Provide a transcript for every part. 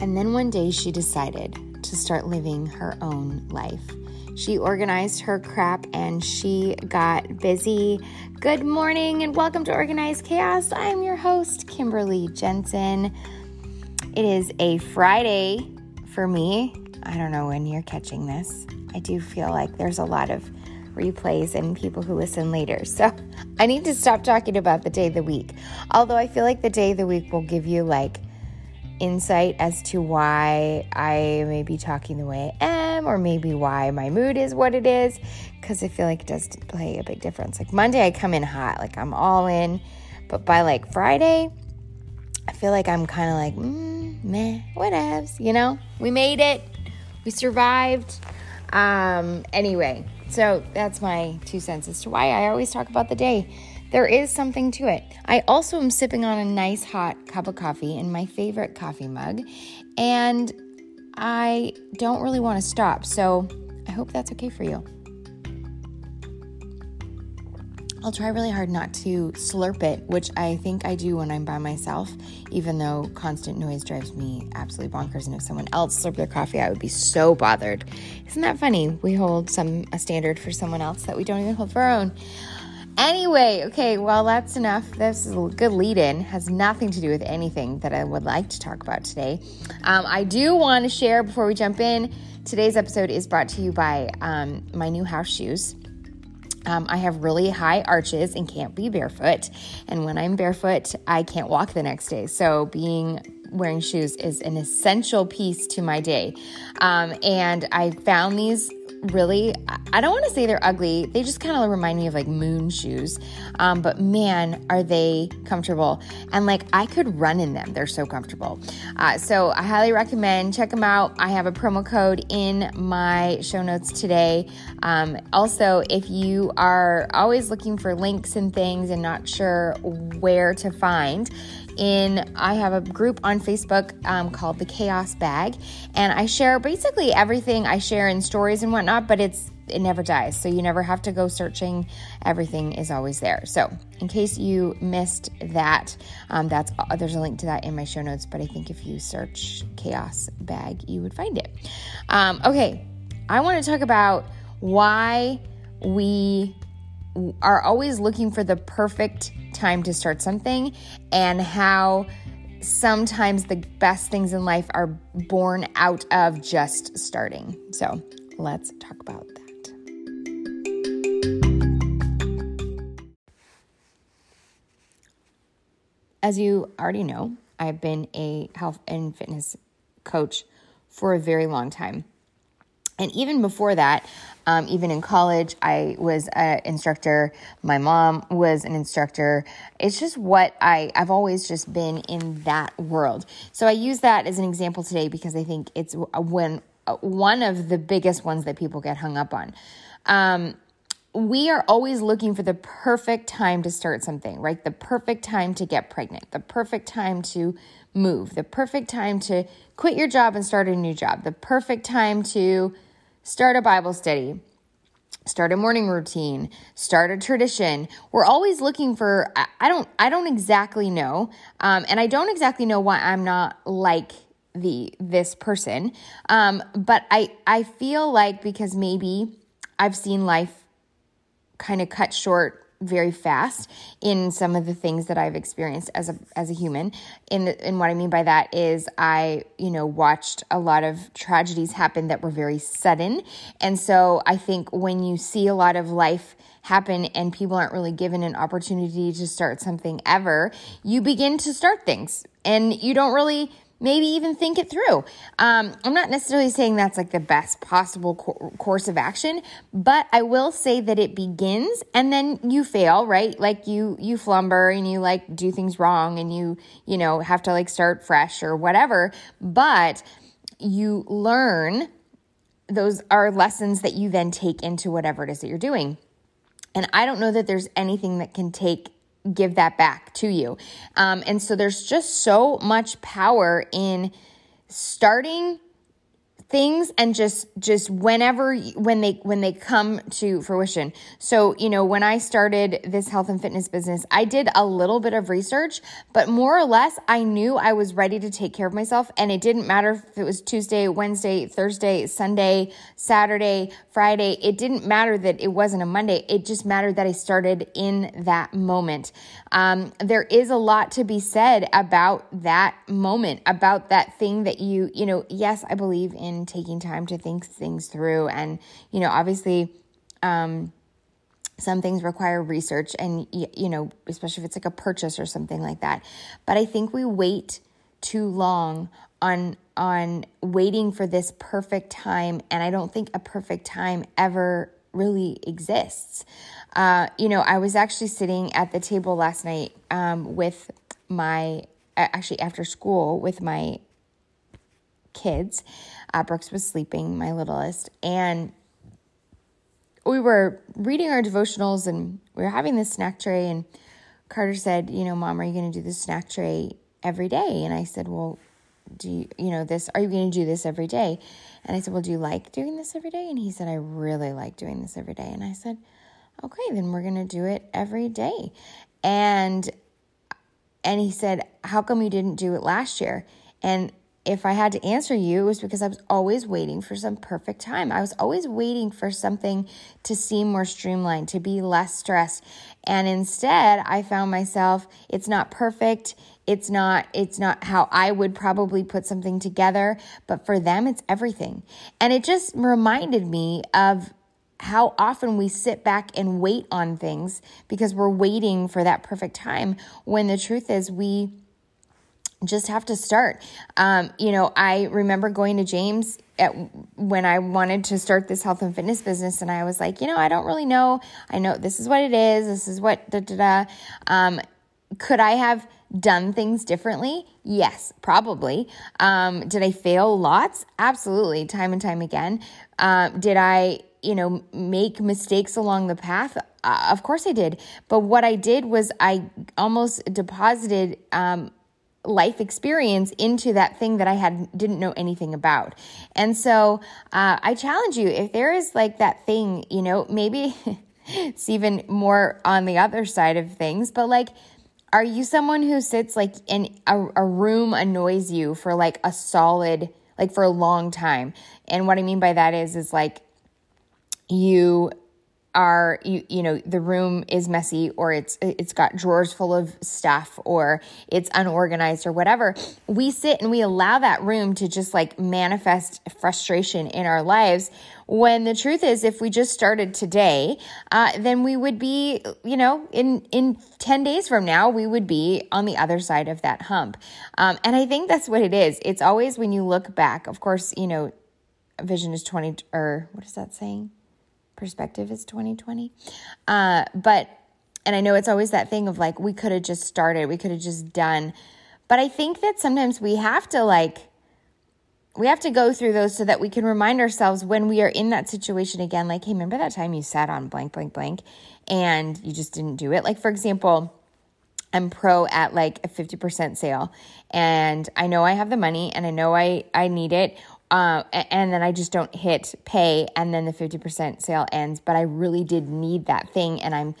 And then one day she decided to start living her own life. She organized her crap and she got busy. Good morning and welcome to Organized Chaos. I'm your host, Kimberly Jensen. It is a Friday for me. I don't know when you're catching this. I do feel like there's a lot of replays and people who listen later. So I need to stop talking about the day of the week. Although I feel like the day of the week will give you like insight as to why I may be talking the way I am, or maybe why my mood is what it is, because I feel like it does play a big difference. Like Monday, I come in hot, like I'm all in, but by like Friday, I feel like I'm kind of like, mm, meh, whatevs, you know? We made it, we survived. Um, anyway, so that's my two cents as to why I always talk about the day there is something to it. I also am sipping on a nice hot cup of coffee in my favorite coffee mug, and I don't really want to stop. So I hope that's okay for you. I'll try really hard not to slurp it, which I think I do when I'm by myself, even though constant noise drives me absolutely bonkers. And if someone else slurped their coffee, I would be so bothered. Isn't that funny? We hold some a standard for someone else that we don't even hold for our own. Anyway, okay, well, that's enough. This is a good lead in, has nothing to do with anything that I would like to talk about today. Um, I do want to share before we jump in. Today's episode is brought to you by um, my new house shoes. Um, I have really high arches and can't be barefoot. And when I'm barefoot, I can't walk the next day. So being wearing shoes is an essential piece to my day. Um, and I found these really, I don't want to say they're ugly. They just kind of remind me of like moon shoes. Um, but man, are they comfortable. And like I could run in them. They're so comfortable. Uh, so I highly recommend check them out. I have a promo code in my show notes today. Um, also, if you are always looking for links and things and not sure where to find, in I have a group on Facebook um, called the Chaos Bag, and I share basically everything I share in stories and whatnot. But it's it never dies, so you never have to go searching. Everything is always there. So in case you missed that, um, that's uh, there's a link to that in my show notes. But I think if you search Chaos Bag, you would find it. Um, okay, I want to talk about why we are always looking for the perfect time to start something and how sometimes the best things in life are born out of just starting. So let's talk about that. As you already know, I've been a health and fitness coach for a very long time. And even before that, um, even in college, I was an instructor. My mom was an instructor. It's just what I, I've always just been in that world. So I use that as an example today because I think it's when one of the biggest ones that people get hung up on. Um, we are always looking for the perfect time to start something, right? The perfect time to get pregnant, the perfect time to move, the perfect time to quit your job and start a new job, the perfect time to start a Bible study, start a morning routine, start a tradition. We're always looking for, I don't, I don't exactly know. Um, and I don't exactly know why I'm not like the, this person. Um, but I, I feel like because maybe I've seen life kind of cut short very fast in some of the things that I've experienced as a as a human. In and what I mean by that is I, you know, watched a lot of tragedies happen that were very sudden. And so I think when you see a lot of life happen and people aren't really given an opportunity to start something ever, you begin to start things and you don't really maybe even think it through. Um, I'm not necessarily saying that's like the best possible co- course of action, but I will say that it begins and then you fail, right? Like you you flumber and you like do things wrong and you you know have to like start fresh or whatever, but you learn those are lessons that you then take into whatever it is that you're doing. And I don't know that there's anything that can take give that back to you. Um, and so there's just so much power in starting things and just just whenever when they when they come to fruition. So you know when i started this health and fitness business i did a little bit of research but more or less i knew i was ready to take care of myself. And it didn't matter if it was tuesday wednesday thursday sunday saturday friday. It didn't matter that it wasn't a monday. It just mattered that i started in that moment. Um, there is a lot to be said about that moment about that thing that you you know yes i believe in taking time to think things through. And, you know, obviously, um, some things require research and, you know, especially if it's like a purchase or something like that. But I think we wait too long on on waiting for this perfect time and i don't think a perfect time ever really exists uh, you know i was actually sitting at the table last night um, with my actually after school with my kids uh, Brooks was sleeping, my littlest, and we were reading our devotionals and we were having this snack tray. And Carter said, You know, mom, are you going to do this snack tray every day? And I said, Well, do you, you know, this, are you going to do this every day? And I said, Well, do you like doing this every day? And he said, I really like doing this every day. And I said, Okay, then we're going to do it every day. And and he said, How come you didn't do it last year? And if I had to answer you, it was because I was always waiting for some perfect time. I was always waiting for something to seem more streamlined, to be less stressed. And instead, I found myself, it's not perfect. It's not it's not how I would probably put something together, but for them it's everything. And it just reminded me of how often we sit back and wait on things because we're waiting for that perfect time when the truth is we just have to start. Um, you know, I remember going to James at, when I wanted to start this health and fitness business, and I was like, you know, I don't really know. I know this is what it is. This is what da da da. Um, could I have done things differently? Yes, probably. Um, did I fail lots? Absolutely, time and time again. Uh, did I, you know, make mistakes along the path? Uh, of course I did. But what I did was I almost deposited um, life experience into that thing that I had didn't know anything about. And so uh, I challenge you if there is like that thing, you know, maybe it's even more on the other side of things, but like, are you someone who sits like in a, a room annoys you for like a solid, like for a long time? And what I mean by that is, is like you are you you know the room is messy or it's it's got drawers full of stuff or it's unorganized or whatever we sit and we allow that room to just like manifest frustration in our lives. When the truth is if we just started today uh, then we would be you know in in 10 days from now we would be on the other side of that hump. Um, and i think that's what it is. It's always when you look back of course you know vision is 20 or what is that saying perspective is 2020. Uh, but, and I know it's always that thing of like, we could have just started, we could have just done. But I think that sometimes we have to like, we have to go through those so that we can remind ourselves when we are in that situation again, like, hey, remember that time you sat on blank, blank, blank, and you just didn't do it? Like, for example, I'm pro at like a 50% sale and I know I have the money and I know I, I need it uh, and then I just don't hit pay, and then the 50% sale ends. But I really did need that thing, and I'm.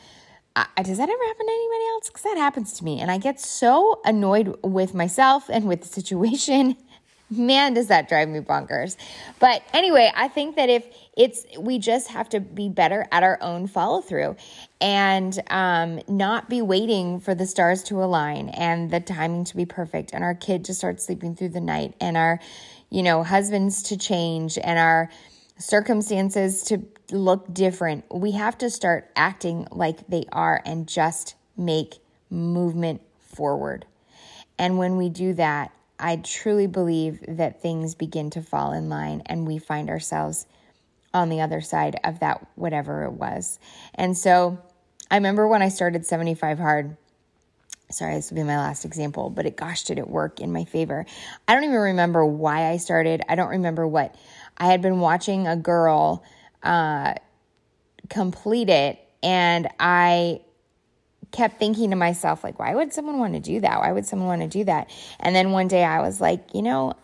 Uh, does that ever happen to anybody else? Because that happens to me, and I get so annoyed with myself and with the situation. Man, does that drive me bonkers. But anyway, I think that if it's, we just have to be better at our own follow through and um, not be waiting for the stars to align and the timing to be perfect and our kid to start sleeping through the night and our, you know, husbands to change and our circumstances to look different. We have to start acting like they are and just make movement forward. And when we do that, I truly believe that things begin to fall in line and we find ourselves on the other side of that, whatever it was. And so I remember when I started 75 Hard, sorry, this will be my last example, but it gosh, did it work in my favor. I don't even remember why I started. I don't remember what I had been watching a girl uh, complete it, and I kept thinking to myself, like, why would someone want to do that? Why would someone want to do that? And then one day I was like, you know,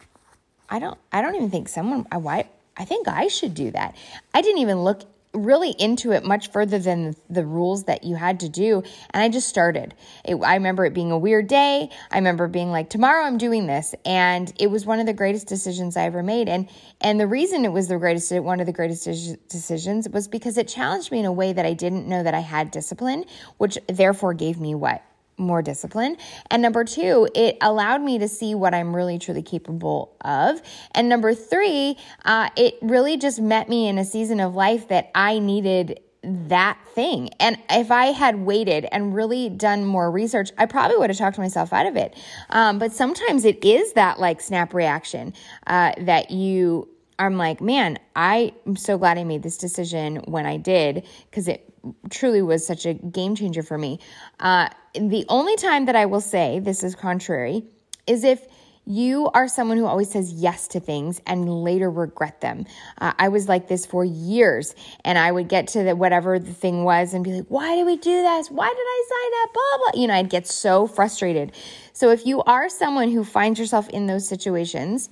I don't I don't even think someone I why I think I should do that. I didn't even look really into it much further than the rules that you had to do. And I just started. It, I remember it being a weird day. I remember being like, tomorrow I'm doing this. And it was one of the greatest decisions I ever made. And, and the reason it was the greatest, one of the greatest decisions was because it challenged me in a way that I didn't know that I had discipline, which therefore gave me what? More discipline. And number two, it allowed me to see what I'm really truly capable of. And number three, uh, it really just met me in a season of life that I needed that thing. And if I had waited and really done more research, I probably would have talked myself out of it. Um, but sometimes it is that like snap reaction uh, that you I'm like, man, I'm so glad I made this decision when I did because it truly was such a game changer for me. Uh, the only time that I will say this is contrary is if you are someone who always says yes to things and later regret them. Uh, I was like this for years, and I would get to the, whatever the thing was and be like, "Why did we do this? Why did I sign up?" Blah blah. You know, I'd get so frustrated. So if you are someone who finds yourself in those situations,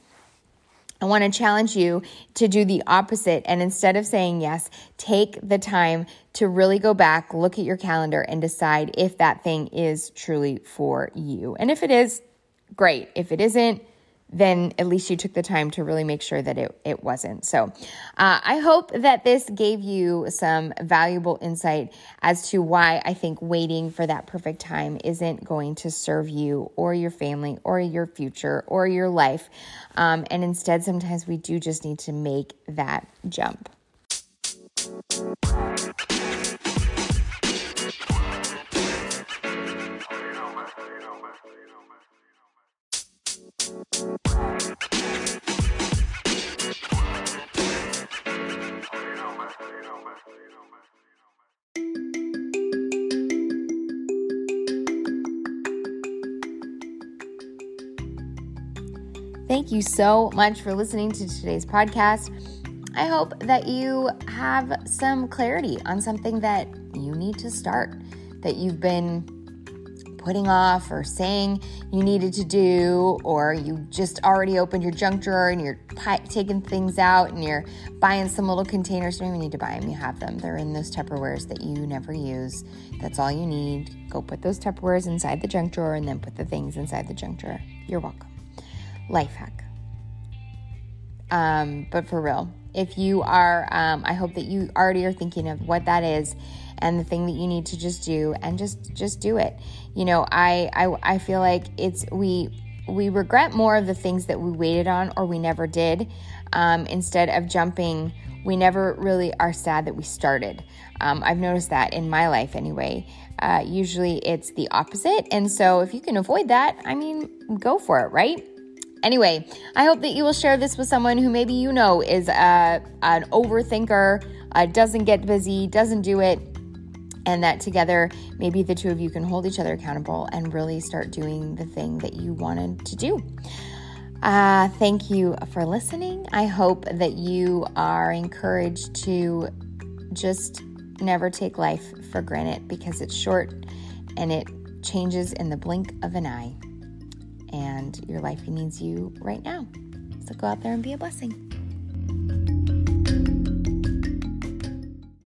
I want to challenge you to do the opposite. And instead of saying yes, take the time to really go back, look at your calendar, and decide if that thing is truly for you. And if it is, great. If it isn't, then at least you took the time to really make sure that it, it wasn't. So uh, I hope that this gave you some valuable insight as to why I think waiting for that perfect time isn't going to serve you or your family or your future or your life. Um, and instead, sometimes we do just need to make that jump. Thank you so much for listening to today's podcast. I hope that you have some clarity on something that you need to start, that you've been putting off or saying you needed to do, or you just already opened your junk drawer and you're taking things out and you're buying some little containers. You don't even need to buy them, you have them. They're in those Tupperwares that you never use. That's all you need. Go put those Tupperwares inside the junk drawer and then put the things inside the junk drawer. You're welcome. Life hack. Um, but for real, if you are, um, I hope that you already are thinking of what that is and the thing that you need to just do and just just do it. You know i i, I feel like it's we we regret more of the things that we waited on or we never did um, instead of jumping. We never really are sad that we started. Um, i've noticed that in my life anyway. Uh, usually it's the opposite. And so if you can avoid that i mean go for it right Anyway, I hope that you will share this with someone who maybe you know is a, uh, an overthinker, uh, doesn't get busy, doesn't do it, and that together maybe the two of you can hold each other accountable and really start doing the thing that you wanted to do. Uh, thank you for listening. I hope that you are encouraged to just never take life for granted because it's short and it changes in the blink of an eye. And your life needs you right now. So go out there and be a blessing.